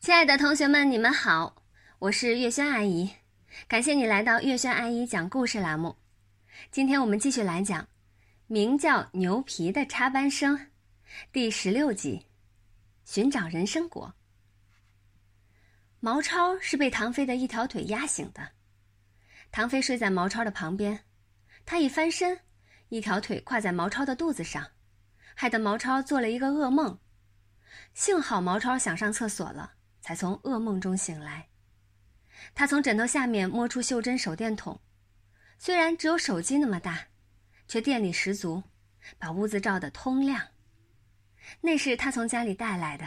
亲爱的同学们，你们好，我是月轩阿姨，感谢你来到月轩阿姨讲故事栏目。今天我们继续来讲，名叫牛皮的插班生，第十六集，寻找人参果。毛超是被唐飞的一条腿压醒的，唐飞睡在毛超的旁边，他一翻身，一条腿跨在毛超的肚子上，害得毛超做了一个噩梦。幸好毛超想上厕所了。才从噩梦中醒来。他从枕头下面摸出袖珍手电筒，虽然只有手机那么大，却电力十足，把屋子照得通亮。那是他从家里带来的，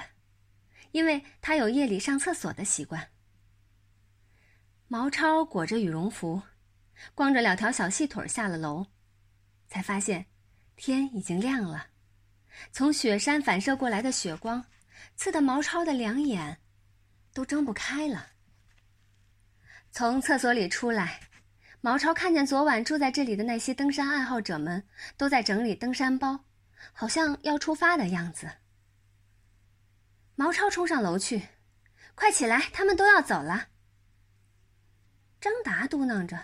因为他有夜里上厕所的习惯。毛超裹着羽绒服，光着两条小细腿下了楼，才发现天已经亮了。从雪山反射过来的雪光，刺得毛超的两眼。都睁不开了。从厕所里出来，毛超看见昨晚住在这里的那些登山爱好者们都在整理登山包，好像要出发的样子。毛超冲上楼去：“快起来，他们都要走了。”张达嘟囔着：“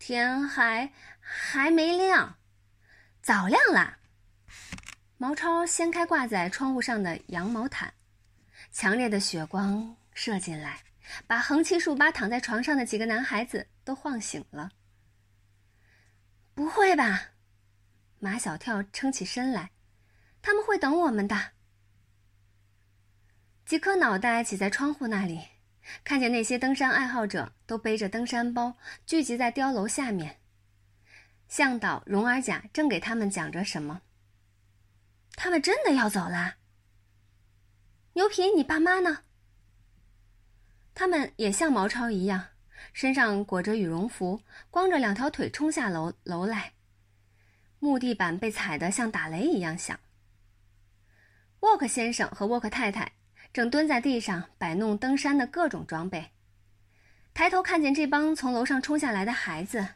天还还没亮，早亮了。”毛超掀开挂在窗户上的羊毛毯，强烈的雪光。射进来，把横七竖八躺在床上的几个男孩子都晃醒了。不会吧？马小跳撑起身来，他们会等我们的。几颗脑袋挤在窗户那里，看见那些登山爱好者都背着登山包聚集在碉楼下面。向导荣儿甲正给他们讲着什么。他们真的要走啦？牛皮，你爸妈呢？他们也像毛超一样，身上裹着羽绒服，光着两条腿冲下楼楼来。木地板被踩得像打雷一样响。沃克先生和沃克太太正蹲在地上摆弄登山的各种装备，抬头看见这帮从楼上冲下来的孩子，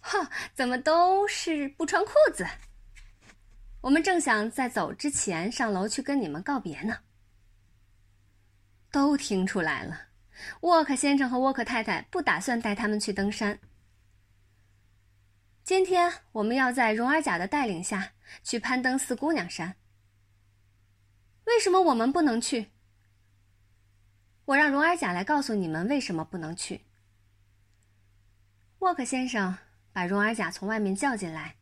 哈，怎么都是不穿裤子？我们正想在走之前上楼去跟你们告别呢。都听出来了。沃克先生和沃克太太不打算带他们去登山。今天我们要在荣儿甲的带领下去攀登四姑娘山。为什么我们不能去？我让荣儿甲来告诉你们为什么不能去。沃克先生把荣儿甲从外面叫进来。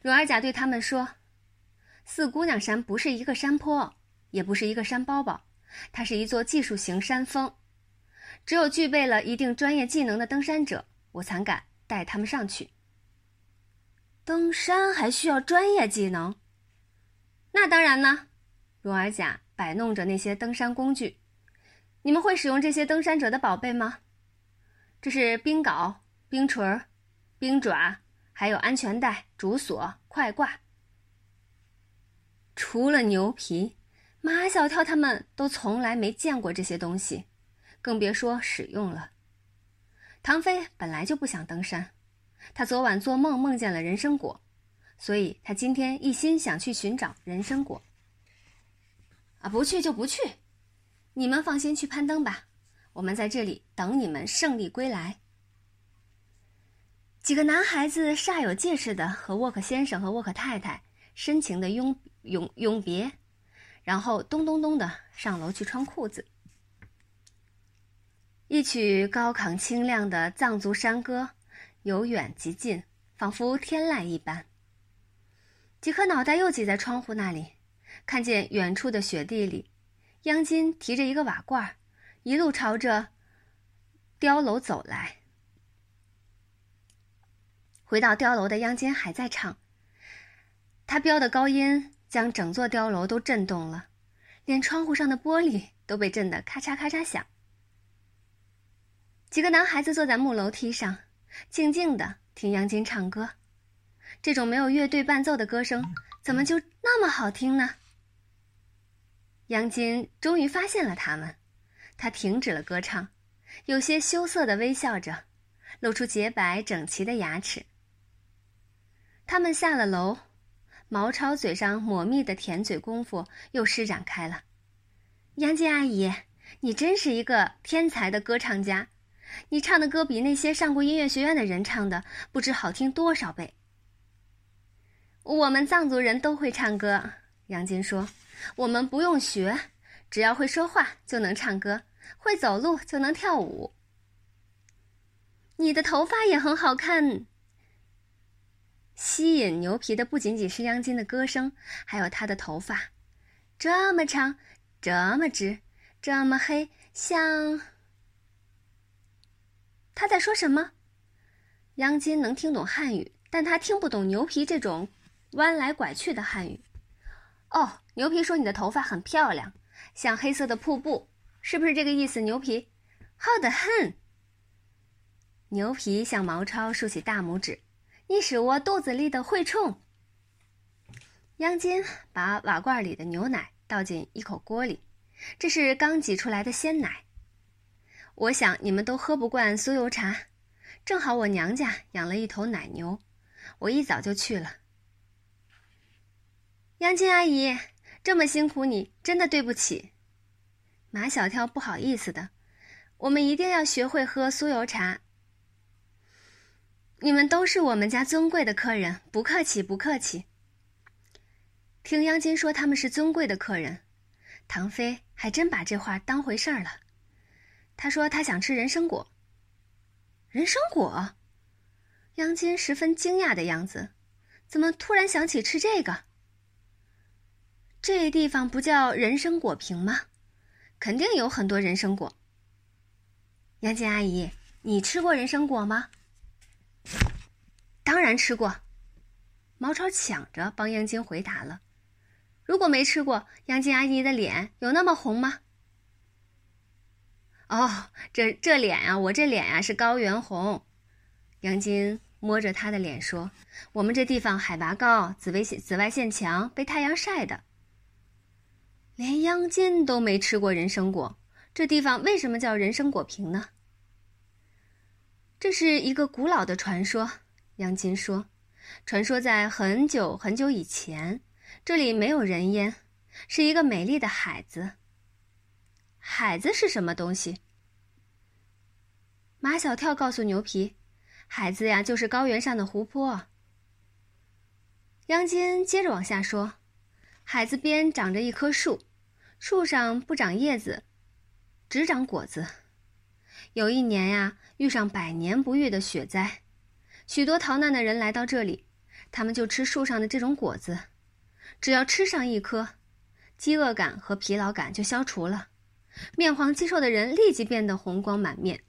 荣儿甲对他们说：“四姑娘山不是一个山坡，也不是一个山包包，它是一座技术型山峰。”只有具备了一定专业技能的登山者，我才敢带他们上去。登山还需要专业技能？那当然呢。荣尔甲摆弄着那些登山工具。你们会使用这些登山者的宝贝吗？这是冰镐、冰锤、冰爪，还有安全带、主锁、快挂。除了牛皮，马小跳他们都从来没见过这些东西。更别说使用了。唐飞本来就不想登山，他昨晚做梦梦见了人参果，所以他今天一心想去寻找人参果。啊，不去就不去，你们放心去攀登吧，我们在这里等你们胜利归来。几个男孩子煞有介事的和沃克先生和沃克太太深情的拥拥拥别，然后咚咚咚的上楼去穿裤子。一曲高亢清亮的藏族山歌，由远及近，仿佛天籁一般。几颗脑袋又挤在窗户那里，看见远处的雪地里，央金提着一个瓦罐，一路朝着碉楼走来。回到碉楼的央金还在唱，他飙的高音将整座碉楼都震动了，连窗户上的玻璃都被震得咔嚓咔嚓响。几个男孩子坐在木楼梯上，静静的听杨金唱歌。这种没有乐队伴奏的歌声，怎么就那么好听呢？杨金终于发现了他们，他停止了歌唱，有些羞涩的微笑着，露出洁白整齐的牙齿。他们下了楼，毛超嘴上抹蜜的甜嘴功夫又施展开了。杨金阿姨，你真是一个天才的歌唱家，你唱的歌比那些上过音乐学院的人唱的不知好听多少倍。我们藏族人都会唱歌，杨金说，我们不用学，只要会说话就能唱歌，会走路就能跳舞。你的头发也很好看。吸引牛皮的不仅仅是央金的歌声，还有他的头发，这么长，这么直，这么黑，像……他在说什么？央金能听懂汉语，但他听不懂牛皮这种弯来拐去的汉语。哦，牛皮说你的头发很漂亮，像黑色的瀑布，是不是这个意思？牛皮，好的很。牛皮向毛超竖起大拇指。你是我肚子里的蛔虫。央金把瓦罐里的牛奶倒进一口锅里，这是刚挤出来的鲜奶。我想你们都喝不惯酥油茶，正好我娘家养了一头奶牛，我一早就去了。央金阿姨，这么辛苦你，真的对不起。马小跳不好意思的，我们一定要学会喝酥油茶。你们都是我们家尊贵的客人，不客气，不客气。听央金说他们是尊贵的客人，唐飞还真把这话当回事儿了。他说他想吃人参果。人参果，央金十分惊讶的样子，怎么突然想起吃这个？这地方不叫人参果坪吗？肯定有很多人参果。央金阿姨，你吃过人参果吗？当然吃过，毛超抢着帮央金回答了。如果没吃过，央金阿姨的脸有那么红吗？哦，这这脸啊，我这脸啊是高原红。杨金摸着他的脸说：“我们这地方海拔高，紫外线紫外线强，被太阳晒的。连央金都没吃过人参果，这地方为什么叫人参果坪呢？这是一个古老的传说。”杨金说：“传说在很久很久以前，这里没有人烟，是一个美丽的海子。海子是什么东西？”马小跳告诉牛皮：“海子呀，就是高原上的湖泊。”央金接着往下说：“海子边长着一棵树，树上不长叶子，只长果子。有一年呀，遇上百年不遇的雪灾。”许多逃难的人来到这里，他们就吃树上的这种果子，只要吃上一颗，饥饿感和疲劳感就消除了，面黄肌瘦的人立即变得红光满面。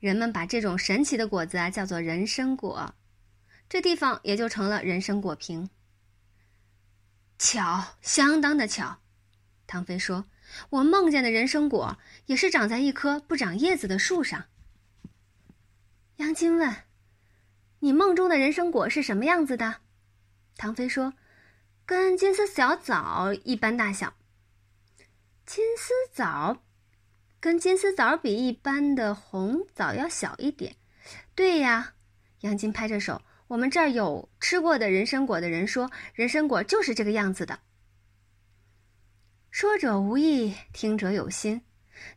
人们把这种神奇的果子啊叫做人参果，这地方也就成了人参果坪。巧，相当的巧。唐飞说：“我梦见的人参果也是长在一棵不长叶子的树上。”杨金问。你梦中的人参果是什么样子的？唐飞说：“跟金丝小枣一般大小。”金丝枣，跟金丝枣比，一般的红枣要小一点。对呀，杨金拍着手：“我们这儿有吃过的人参果的人说，人参果就是这个样子的。”说者无意，听者有心。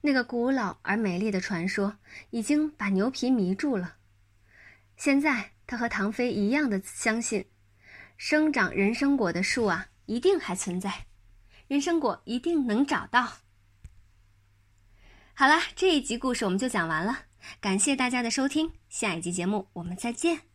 那个古老而美丽的传说已经把牛皮迷住了。现在。他和唐飞一样的相信，生长人参果的树啊，一定还存在，人参果一定能找到。好了，这一集故事我们就讲完了，感谢大家的收听，下一集节目我们再见。